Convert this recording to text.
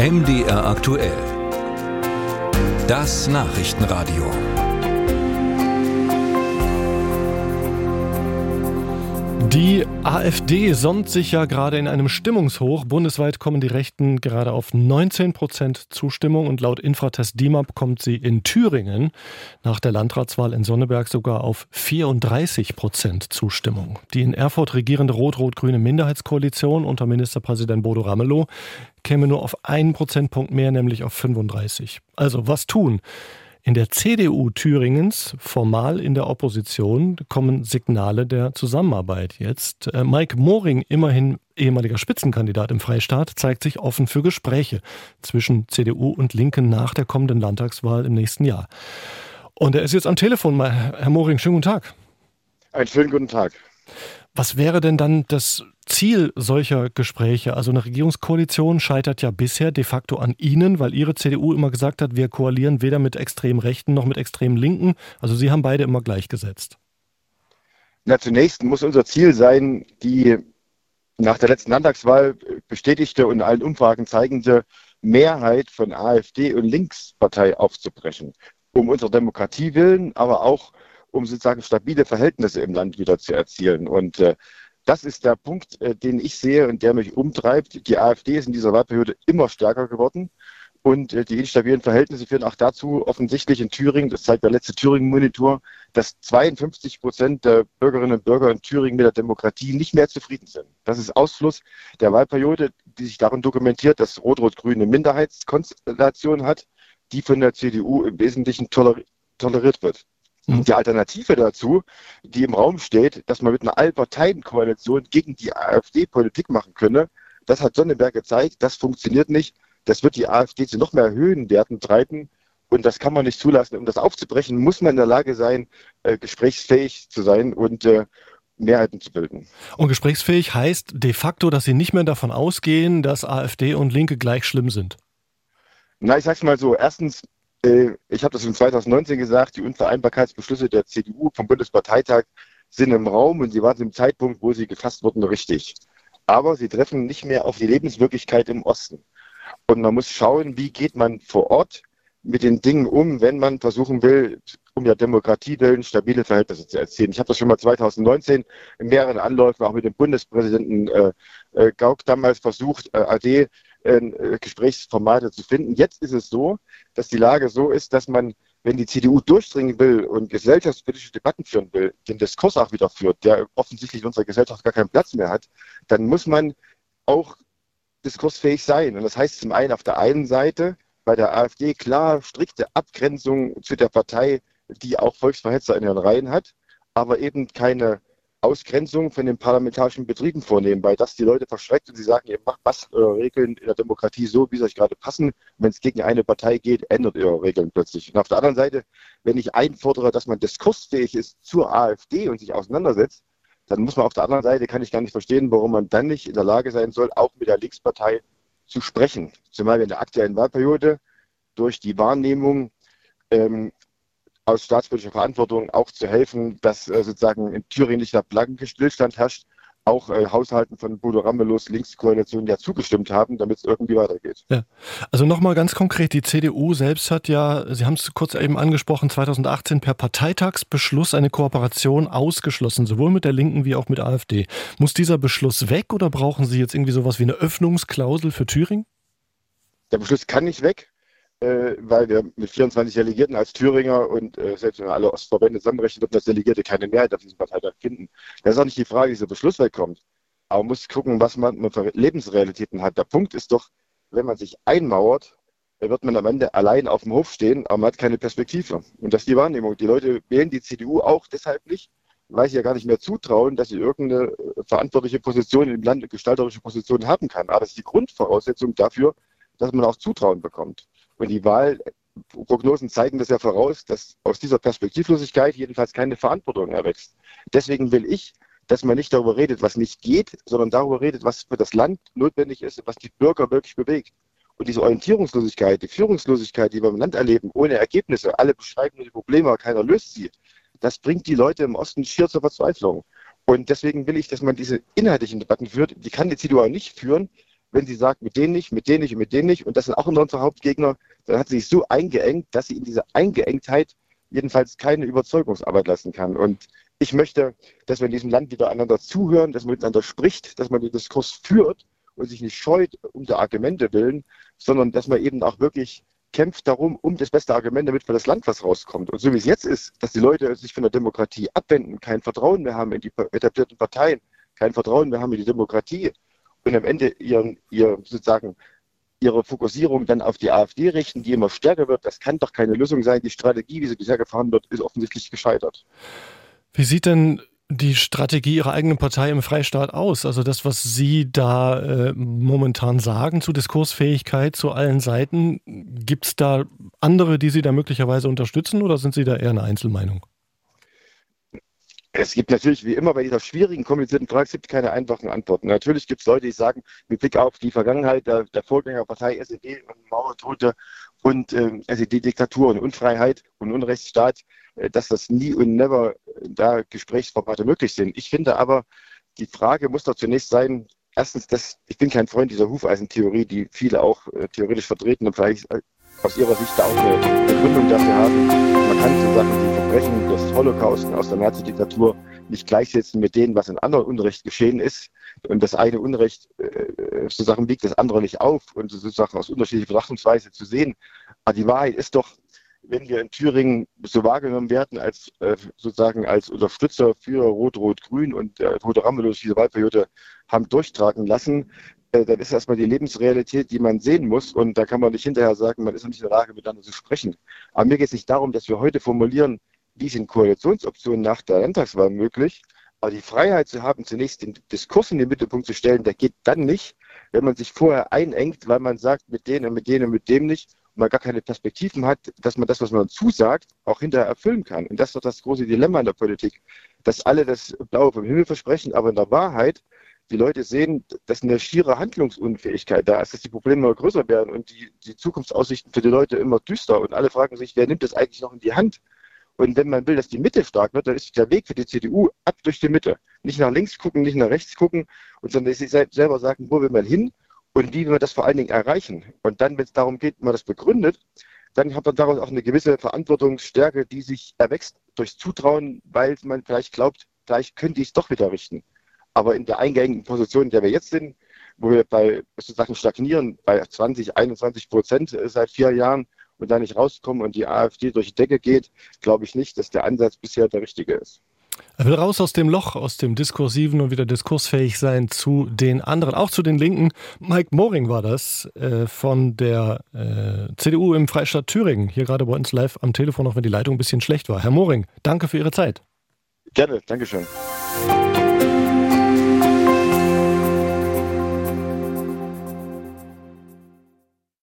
MDR aktuell. Das Nachrichtenradio. Die AfD sonnt sich ja gerade in einem Stimmungshoch. Bundesweit kommen die Rechten gerade auf 19 Prozent Zustimmung und laut Infratest DIMAP kommt sie in Thüringen nach der Landratswahl in Sonneberg sogar auf 34 Prozent Zustimmung. Die in Erfurt regierende rot-rot-grüne Minderheitskoalition unter Ministerpräsident Bodo Ramelow käme nur auf einen Prozentpunkt mehr, nämlich auf 35. Also was tun? In der CDU Thüringens, formal in der Opposition, kommen Signale der Zusammenarbeit jetzt. Äh, Mike Moring, immerhin ehemaliger Spitzenkandidat im Freistaat, zeigt sich offen für Gespräche zwischen CDU und Linken nach der kommenden Landtagswahl im nächsten Jahr. Und er ist jetzt am Telefon. Herr Moring, schönen guten Tag. Einen schönen guten Tag. Was wäre denn dann das Ziel solcher Gespräche? Also eine Regierungskoalition scheitert ja bisher de facto an Ihnen, weil Ihre CDU immer gesagt hat, wir koalieren weder mit extrem Rechten noch mit extrem Linken. Also Sie haben beide immer gleichgesetzt. Na, zunächst muss unser Ziel sein, die nach der letzten Landtagswahl bestätigte und allen Umfragen zeigende Mehrheit von AfD und Linkspartei aufzubrechen. Um unserer Demokratie willen, aber auch um sozusagen stabile Verhältnisse im Land wieder zu erzielen. Und äh, das ist der Punkt, äh, den ich sehe und der mich umtreibt. Die AfD ist in dieser Wahlperiode immer stärker geworden. Und äh, die instabilen Verhältnisse führen auch dazu, offensichtlich in Thüringen, das zeigt der letzte Thüringen-Monitor, dass 52 Prozent der Bürgerinnen und Bürger in Thüringen mit der Demokratie nicht mehr zufrieden sind. Das ist Ausfluss der Wahlperiode, die sich darin dokumentiert, dass Rot-Rot-Grün eine Minderheitskonstellation hat, die von der CDU im Wesentlichen toleriert wird. Mhm. Die Alternative dazu, die im Raum steht, dass man mit einer Allparteienkoalition gegen die AfD Politik machen könne, das hat Sonnenberg gezeigt, das funktioniert nicht. Das wird die AfD zu noch mehr Höhenwerten treiben. Und das kann man nicht zulassen. Um das aufzubrechen, muss man in der Lage sein, äh, gesprächsfähig zu sein und äh, Mehrheiten zu bilden. Und gesprächsfähig heißt de facto, dass Sie nicht mehr davon ausgehen, dass AfD und Linke gleich schlimm sind. Na, ich sag's mal so. Erstens ich habe das in 2019 gesagt, die Unvereinbarkeitsbeschlüsse der CDU vom Bundesparteitag sind im Raum und sie waren zum Zeitpunkt, wo sie gefasst wurden, richtig. Aber sie treffen nicht mehr auf die Lebenswirklichkeit im Osten. Und man muss schauen, wie geht man vor Ort mit den Dingen um, wenn man versuchen will, um der Demokratie willen stabile Verhältnisse zu erzielen. Ich habe das schon mal 2019 in mehreren Anläufen auch mit dem Bundespräsidenten äh, äh, Gauck damals versucht, äh, AD äh, Gesprächsformate zu finden. Jetzt ist es so, dass die Lage so ist, dass man, wenn die CDU durchdringen will und gesellschaftspolitische Debatten führen will, den Diskurs auch wieder führt, der offensichtlich in unserer Gesellschaft gar keinen Platz mehr hat, dann muss man auch diskursfähig sein. Und das heißt zum einen auf der einen Seite bei der AfD klar strikte Abgrenzung zu der Partei, die auch Volksverhetzer in ihren Reihen hat, aber eben keine Ausgrenzung von den parlamentarischen Betrieben vornehmen, weil das die Leute verschreckt und sie sagen, ihr macht was eure Regeln in der Demokratie so, wie es euch gerade passen. Wenn es gegen eine Partei geht, ändert ihr Regeln plötzlich. Und auf der anderen Seite, wenn ich einfordere, dass man diskursfähig ist zur AfD und sich auseinandersetzt, dann muss man auf der anderen Seite, kann ich gar nicht verstehen, warum man dann nicht in der Lage sein soll, auch mit der Linkspartei zu sprechen. Zumal wir in der aktuellen Wahlperiode durch die Wahrnehmung ähm, aus staatspolitischer Verantwortung auch zu helfen, dass äh, sozusagen in Thüringen nicht der blanke Stillstand herrscht, auch äh, Haushalten von Bodo Ramelows Linkskoalition ja zugestimmt haben, damit es irgendwie weitergeht. Ja. Also nochmal ganz konkret, die CDU selbst hat ja, Sie haben es kurz eben angesprochen, 2018 per Parteitagsbeschluss eine Kooperation ausgeschlossen, sowohl mit der Linken wie auch mit AfD. Muss dieser Beschluss weg oder brauchen Sie jetzt irgendwie sowas wie eine Öffnungsklausel für Thüringen? Der Beschluss kann nicht weg äh, weil wir mit 24 Delegierten als Thüringer und äh, selbst wenn wir alle Ostverbände zusammenrechnen, wird das Delegierte keine Mehrheit auf diesem Parteitag finden. Das ist auch nicht die Frage, wie dieser Beschluss wegkommt. Aber man muss gucken, was man für Lebensrealitäten hat. Der Punkt ist doch, wenn man sich einmauert, wird man am Ende allein auf dem Hof stehen, aber man hat keine Perspektive. Und das ist die Wahrnehmung. Die Leute wählen die CDU auch deshalb nicht, weil sie ja gar nicht mehr zutrauen, dass sie irgendeine äh, verantwortliche Position im Land, gestalterische Position haben kann. Aber das ist die Grundvoraussetzung dafür, dass man auch Zutrauen bekommt. Und die Wahlprognosen zeigen das ja voraus, dass aus dieser Perspektivlosigkeit jedenfalls keine Verantwortung erwächst. Deswegen will ich, dass man nicht darüber redet, was nicht geht, sondern darüber redet, was für das Land notwendig ist, was die Bürger wirklich bewegt. Und diese Orientierungslosigkeit, die Führungslosigkeit, die wir im Land erleben, ohne Ergebnisse, alle beschreiben die Probleme, keiner löst sie, das bringt die Leute im Osten schier zur Verzweiflung. Und deswegen will ich, dass man diese inhaltlichen Debatten führt. Die kann die CDU auch nicht führen, wenn sie sagt, mit denen nicht, mit denen nicht und mit denen nicht, und das sind auch unsere Hauptgegner, dann hat sie sich so eingeengt, dass sie in dieser Eingeengtheit jedenfalls keine Überzeugungsarbeit lassen kann. Und ich möchte, dass wir in diesem Land wieder einander zuhören, dass man miteinander spricht, dass man den Diskurs führt und sich nicht scheut um der Argumente willen, sondern dass man eben auch wirklich kämpft darum, um das beste Argument, damit für das Land was rauskommt. Und so wie es jetzt ist, dass die Leute sich von der Demokratie abwenden, kein Vertrauen mehr haben in die etablierten Parteien, kein Vertrauen mehr haben in die Demokratie und am Ende ihren, ihr sozusagen ihre Fokussierung dann auf die AfD richten, die immer stärker wird, das kann doch keine Lösung sein. Die Strategie, wie sie bisher gefahren wird, ist offensichtlich gescheitert. Wie sieht denn die Strategie Ihrer eigenen Partei im Freistaat aus? Also das, was Sie da äh, momentan sagen zu Diskursfähigkeit zu allen Seiten, gibt es da andere, die Sie da möglicherweise unterstützen oder sind Sie da eher eine Einzelmeinung? Es gibt natürlich, wie immer bei dieser schwierigen, komplizierten Frage, es gibt keine einfachen Antworten. Natürlich gibt es Leute, die sagen, mit Blick auf die Vergangenheit der, der Vorgängerpartei SED und Mauertote und äh, SED-Diktatur und Unfreiheit und Unrechtsstaat, äh, dass das nie und never äh, da Gesprächsformate möglich sind. Ich finde aber, die Frage muss doch zunächst sein, erstens, dass, ich bin kein Freund dieser Hufeisentheorie, die viele auch äh, theoretisch vertreten und vielleicht äh, aus ihrer Sicht da auch eine Begründung dafür haben. Man kann so Sachen wie Verbrechen des Holocaust aus der Nazi-Diktatur nicht gleichsetzen mit denen, was in anderen Unrecht geschehen ist. Und das eine Unrecht äh, sozusagen wiegt das andere nicht auf und sozusagen aus unterschiedlicher Betrachtungsweise zu sehen. Aber die Wahrheit ist doch, wenn wir in Thüringen so wahrgenommen werden als äh, sozusagen als Unterstützer für Rot-Rot-Grün und äh, Rote Ramelow diese Wahlperiode haben durchtragen lassen, äh, dann ist erstmal die Lebensrealität, die man sehen muss. Und da kann man nicht hinterher sagen, man ist nicht in der Lage, miteinander zu sprechen. Aber mir geht es nicht darum, dass wir heute formulieren, wie sind Koalitionsoptionen nach der Landtagswahl möglich. Aber die Freiheit zu haben, zunächst den Diskurs in den Mittelpunkt zu stellen, der geht dann nicht, wenn man sich vorher einengt, weil man sagt, mit denen, mit denen, mit dem nicht man gar keine Perspektiven hat, dass man das, was man zusagt, auch hinterher erfüllen kann. Und das ist doch das große Dilemma in der Politik, dass alle das Blaue vom Himmel versprechen, aber in der Wahrheit die Leute sehen, dass eine schiere Handlungsunfähigkeit da ist, dass die Probleme immer größer werden und die, die Zukunftsaussichten für die Leute immer düster. Und alle fragen sich, wer nimmt das eigentlich noch in die Hand? Und wenn man will, dass die Mitte stark wird, dann ist der Weg für die CDU ab durch die Mitte. Nicht nach links gucken, nicht nach rechts gucken, und sondern sich selber sagen, wo will man hin? und wie wir das vor allen Dingen erreichen. Und dann, wenn es darum geht, man das begründet, dann hat man daraus auch eine gewisse Verantwortungsstärke, die sich erwächst durchs Zutrauen, weil man vielleicht glaubt, vielleicht könnte ich es doch wieder richten. Aber in der eingängigen Position, in der wir jetzt sind, wo wir bei sozusagen stagnieren, bei 20, 21 Prozent seit vier Jahren und da nicht rauskommen und die AfD durch die Decke geht, glaube ich nicht, dass der Ansatz bisher der richtige ist. Er will raus aus dem Loch, aus dem Diskursiven und wieder diskursfähig sein zu den anderen, auch zu den Linken. Mike Moring war das äh, von der äh, CDU im Freistaat Thüringen, hier gerade bei uns live am Telefon, auch wenn die Leitung ein bisschen schlecht war. Herr Moring, danke für Ihre Zeit. Gerne, Dankeschön.